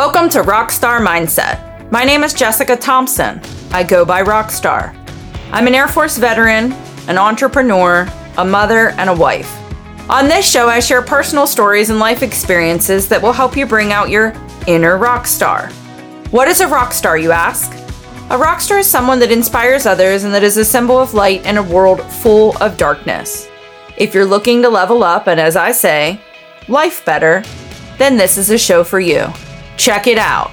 Welcome to Rockstar Mindset. My name is Jessica Thompson. I go by Rockstar. I'm an Air Force veteran, an entrepreneur, a mother, and a wife. On this show, I share personal stories and life experiences that will help you bring out your inner rockstar. What is a rockstar, you ask? A rockstar is someone that inspires others and that is a symbol of light in a world full of darkness. If you're looking to level up and, as I say, life better, then this is a show for you. Check it out.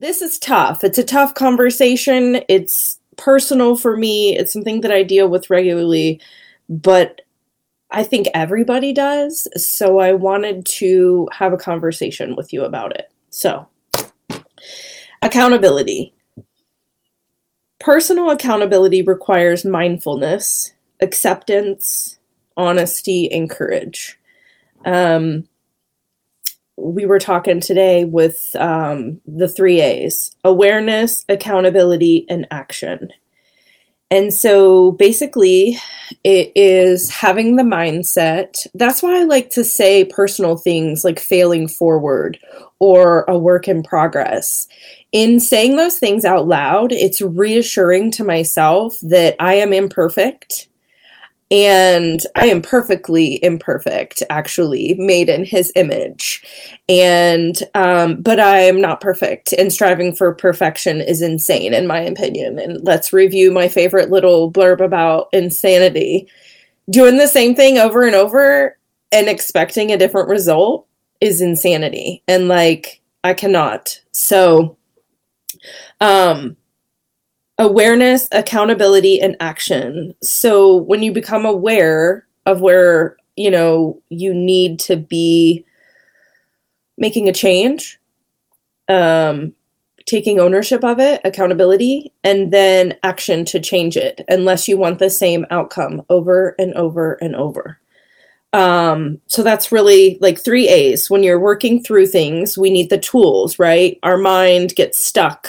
This is tough. It's a tough conversation. It's personal for me. It's something that I deal with regularly, but I think everybody does. So I wanted to have a conversation with you about it. So, accountability. Personal accountability requires mindfulness, acceptance, honesty, and courage. Um, we were talking today with um, the three A's awareness, accountability, and action. And so basically, it is having the mindset. That's why I like to say personal things like failing forward or a work in progress in saying those things out loud, it's reassuring to myself that I am imperfect and I am perfectly imperfect, actually, made in his image. And, um, but I am not perfect, and striving for perfection is insane, in my opinion. And let's review my favorite little blurb about insanity. Doing the same thing over and over and expecting a different result is insanity. And like, I cannot. So, um, awareness, accountability, and action. So when you become aware of where, you know, you need to be making a change, um, taking ownership of it, accountability, and then action to change it, unless you want the same outcome over and over and over. Um, so that's really like three A's. When you're working through things, we need the tools, right? Our mind gets stuck.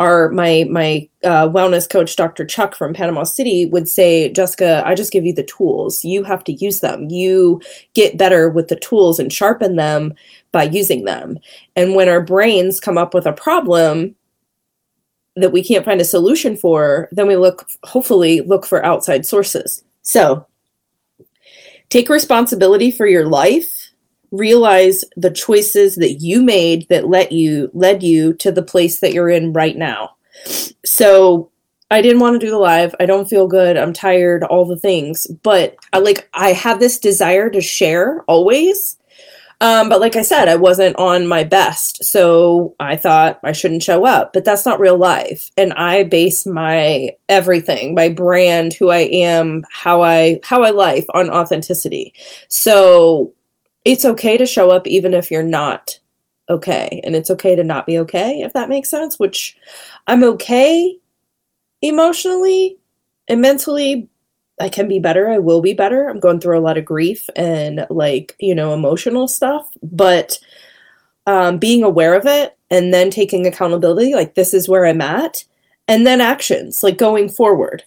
Our my my uh, wellness coach, Dr. Chuck from Panama City, would say, Jessica, I just give you the tools. You have to use them. You get better with the tools and sharpen them by using them. And when our brains come up with a problem that we can't find a solution for, then we look, hopefully, look for outside sources. So Take responsibility for your life. Realize the choices that you made that let you led you to the place that you're in right now. So I didn't want to do the live. I don't feel good. I'm tired, all the things. But I like I have this desire to share always. Um, but like I said, I wasn't on my best. So I thought I shouldn't show up. But that's not real life. And I base my everything, my brand, who I am, how I how I life on authenticity. So it's okay to show up even if you're not okay. And it's okay to not be okay, if that makes sense, which I'm okay emotionally and mentally, I can be better. I will be better. I'm going through a lot of grief and like, you know, emotional stuff, but um, being aware of it and then taking accountability, like this is where I'm at, and then actions, like going forward.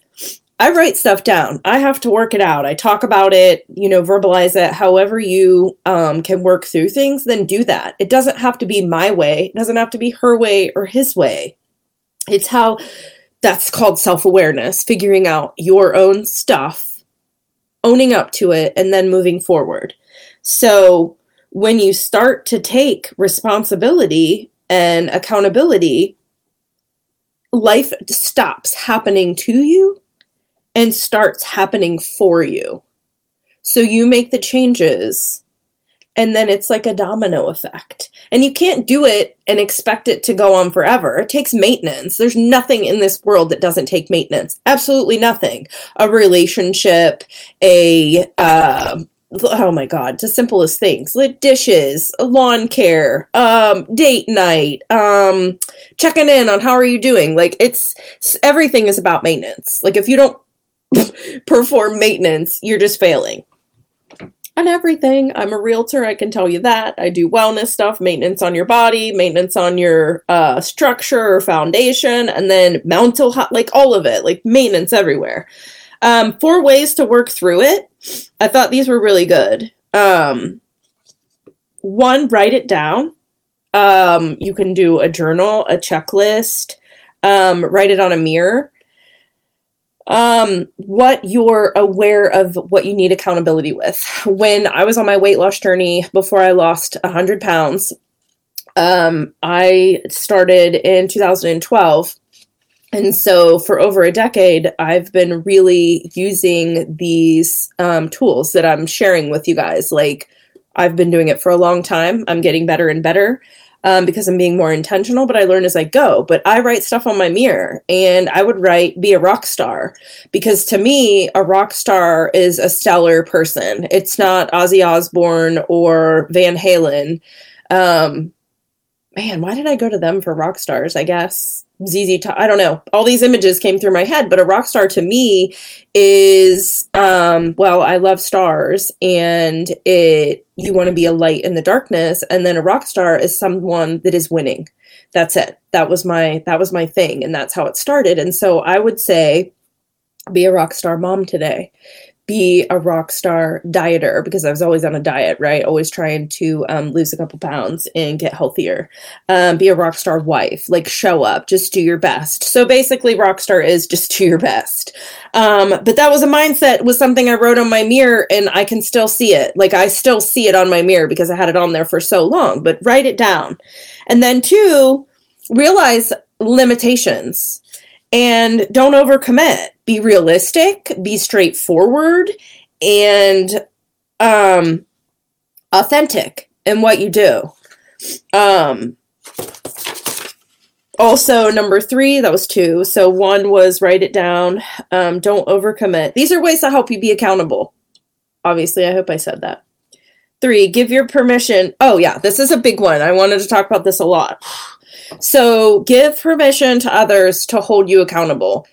I write stuff down. I have to work it out. I talk about it, you know, verbalize it. However, you um, can work through things, then do that. It doesn't have to be my way. It doesn't have to be her way or his way. It's how that's called self awareness, figuring out your own stuff, owning up to it, and then moving forward. So when you start to take responsibility and accountability, life stops happening to you and starts happening for you. So you make the changes and then it's like a domino effect. And you can't do it and expect it to go on forever. It takes maintenance. There's nothing in this world that doesn't take maintenance. Absolutely nothing. A relationship, a uh, oh my god, the simplest things like dishes, lawn care, um, date night, um, checking in on how are you doing. Like it's everything is about maintenance. Like if you don't perform maintenance, you're just failing on everything. I'm a realtor, I can tell you that. I do wellness stuff, maintenance on your body, maintenance on your uh, structure or foundation, and then mental, like all of it, like maintenance everywhere. Um, four ways to work through it. I thought these were really good. Um, one, write it down. Um, you can do a journal, a checklist, um, write it on a mirror. Um, what you're aware of what you need accountability with. When I was on my weight loss journey before I lost 100 pounds, um, I started in 2012. And so for over a decade, I've been really using these um, tools that I'm sharing with you guys. Like, I've been doing it for a long time. I'm getting better and better um, because I'm being more intentional, but I learn as I go. But I write stuff on my mirror and I would write, be a rock star. Because to me, a rock star is a stellar person. It's not Ozzy Osbourne or Van Halen. Um, man, why did I go to them for rock stars? I guess ZZ Top. I don't know. All these images came through my head, but a rock star to me is um, well, I love stars, and it you want to be a light in the darkness, and then a rock star is someone that is winning. That's it. That was my that was my thing, and that's how it started. And so I would say, be a rock star mom today be a rock star dieter because I was always on a diet, right? Always trying to um, lose a couple pounds and get healthier. Um, be a rock star wife, like show up, just do your best. So basically, rock star is just do your best. Um, but that was a mindset, was something I wrote on my mirror, and I can still see it. Like I still see it on my mirror because I had it on there for so long. But write it down, and then two, realize limitations and don't overcommit. Be realistic, be straightforward, and um, authentic in what you do. Um, also, number three, that was two. So one was write it down. Um, don't overcommit. These are ways to help you be accountable. Obviously, I hope I said that. Three, give your permission. Oh, yeah, this is a big one. I wanted to talk about this a lot. So give permission to others to hold you accountable.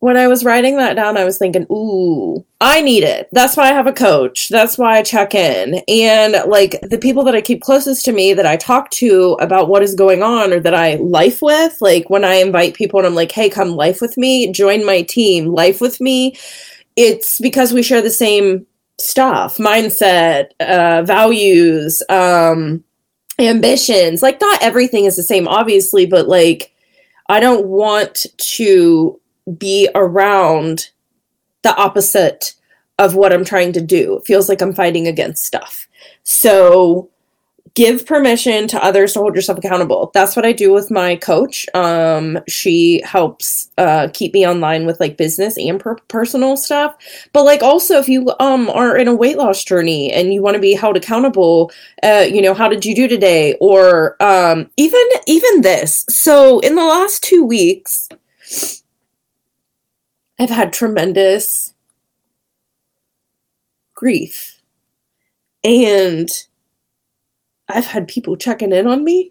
When I was writing that down, I was thinking, ooh, I need it. That's why I have a coach. That's why I check in. And like the people that I keep closest to me that I talk to about what is going on or that I life with, like when I invite people and I'm like, hey, come life with me, join my team, life with me, it's because we share the same stuff mindset, uh, values, um, ambitions. Like, not everything is the same, obviously, but like, I don't want to be around the opposite of what I'm trying to do. It feels like I'm fighting against stuff. So, give permission to others to hold yourself accountable. That's what I do with my coach. Um, she helps uh, keep me online with like business and per- personal stuff. But like also, if you um are in a weight loss journey and you want to be held accountable, uh, you know, how did you do today? Or um, even even this. So in the last two weeks, I've had tremendous grief and I've had people checking in on me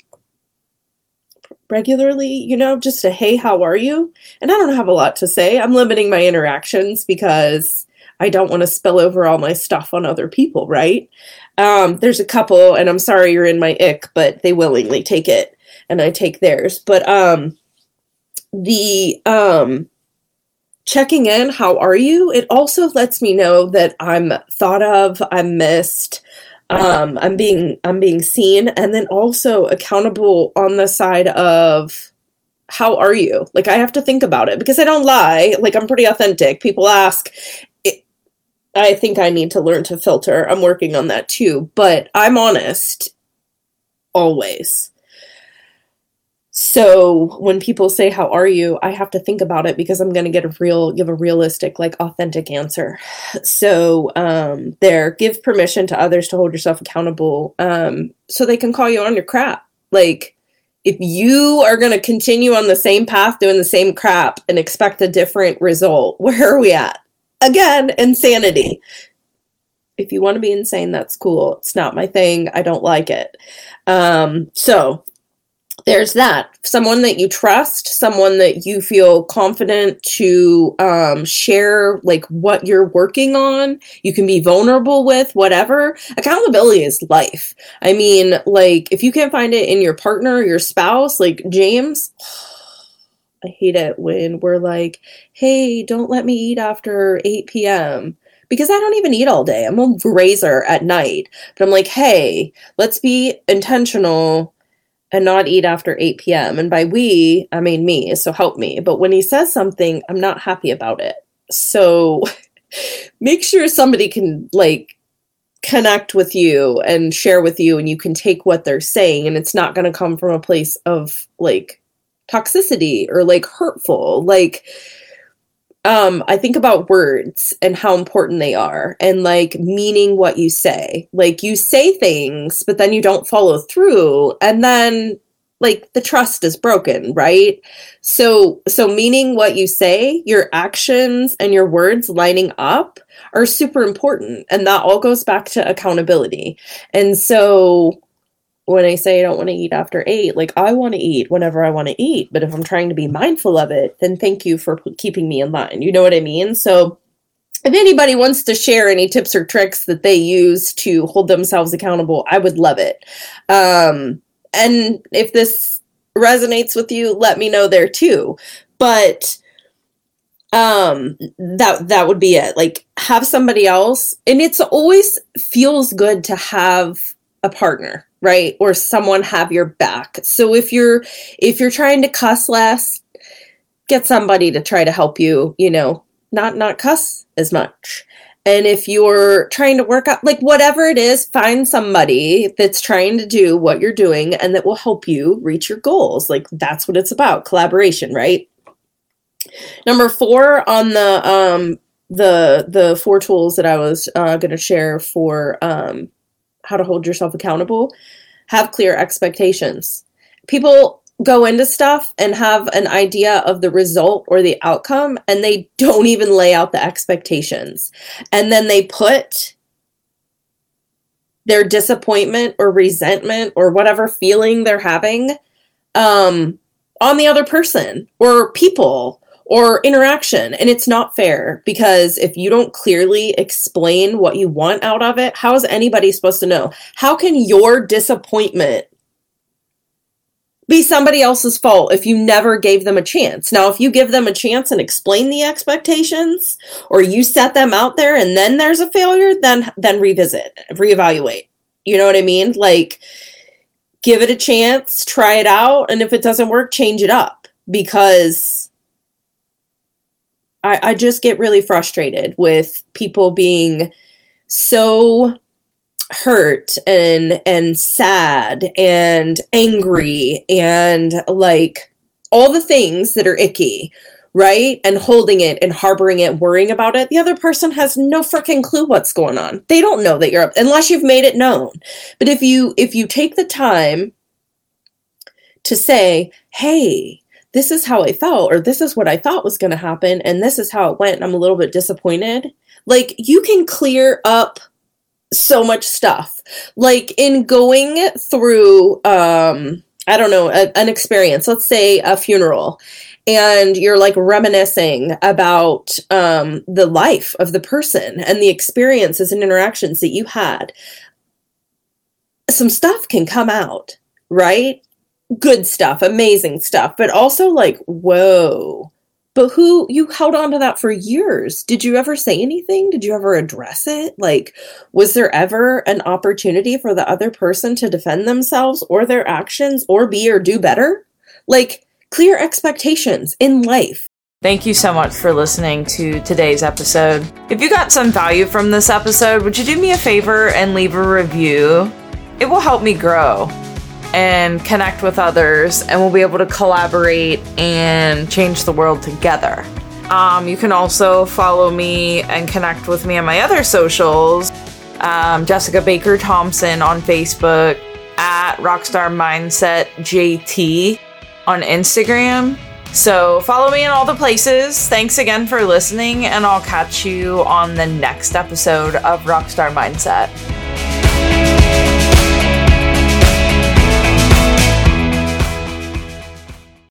regularly, you know, just a hey, how are you? And I don't have a lot to say. I'm limiting my interactions because I don't want to spill over all my stuff on other people, right? Um, there's a couple, and I'm sorry you're in my ick, but they willingly take it and I take theirs. But um, the um, checking in, how are you? It also lets me know that I'm thought of, I'm missed um, I'm being I'm being seen and then also accountable on the side of how are you? Like I have to think about it because I don't lie. Like I'm pretty authentic. People ask it, I think I need to learn to filter. I'm working on that too, but I'm honest always. So when people say how are you, I have to think about it because I'm going to get a real give a realistic like authentic answer. So um there give permission to others to hold yourself accountable um so they can call you on your crap. Like if you are going to continue on the same path doing the same crap and expect a different result, where are we at? Again, insanity. If you want to be insane, that's cool. It's not my thing. I don't like it. Um, so there's that someone that you trust someone that you feel confident to um, share like what you're working on you can be vulnerable with whatever accountability is life i mean like if you can't find it in your partner your spouse like james I hate it when we're like, hey, don't let me eat after 8 p.m. Because I don't even eat all day. I'm a grazer at night. But I'm like, hey, let's be intentional and not eat after 8 p.m. And by we, I mean me, so help me. But when he says something, I'm not happy about it. So make sure somebody can like connect with you and share with you and you can take what they're saying and it's not going to come from a place of like toxicity or like hurtful like um i think about words and how important they are and like meaning what you say. Like you say things but then you don't follow through and then like the trust is broken right? So so meaning what you say your actions and your words lining up are super important and that all goes back to accountability. And so when i say i don't want to eat after 8 like i want to eat whenever i want to eat but if i'm trying to be mindful of it then thank you for keeping me in line you know what i mean? So if anybody wants to share any tips or tricks that they use to hold themselves accountable i would love it. Um and if this resonates with you, let me know there too. But um that that would be it. Like have somebody else and it's always feels good to have a partner right or someone have your back so if you're if you're trying to cuss less get somebody to try to help you you know not not cuss as much and if you're trying to work out, like whatever it is, find somebody that's trying to do what you're doing and that will help you reach your goals. Like that's what it's about collaboration, right? Number four on the, um, the, the four tools that I was uh, going to share for um, how to hold yourself accountable have clear expectations. People go into stuff and have an idea of the result or the outcome and they don't even lay out the expectations. And then they put their disappointment or resentment or whatever feeling they're having um, on the other person or people or interaction. And it's not fair because if you don't clearly explain what you want out of it, how is anybody supposed to know? How can your disappointment be somebody else's fault if you never gave them a chance. Now, if you give them a chance and explain the expectations or you set them out there and then there's a failure, then then revisit, reevaluate. You know what I mean? Like give it a chance, try it out, and if it doesn't work, change it up because I, I just get really frustrated with people being so hurt and and sad and angry and like all the things that are icky right? And holding it and harboring it worrying about it. The other person has no freaking clue what's going on. They don't know that you're up unless you've made it known. But if you if you take the time to say hey this is how i felt or this is what i thought was going to happen and this is how it went i'm a little bit disappointed like you can clear up so much stuff. Like in going through, um, I don't know, a, an experience, let's say a funeral, and you're like reminiscing about um, the life of the person and the experiences and interactions that you had. Some stuff can come out, right? Good stuff, amazing stuff, but also like, whoa, but who you held on to that for years. Did you ever say anything? Did you ever address it? Like was there ever an opportunity for the other person to defend themselves or their actions or be or do better? Like clear expectations in life. Thank you so much for listening to today's episode. If you got some value from this episode, would you do me a favor and leave a review? It will help me grow and connect with others, and we'll be able to collaborate and change the world together. Um, you can also follow me and connect with me on my other socials um, Jessica Baker Thompson on Facebook, at Rockstar Mindset JT on Instagram. So follow me in all the places. Thanks again for listening, and I'll catch you on the next episode of Rockstar Mindset.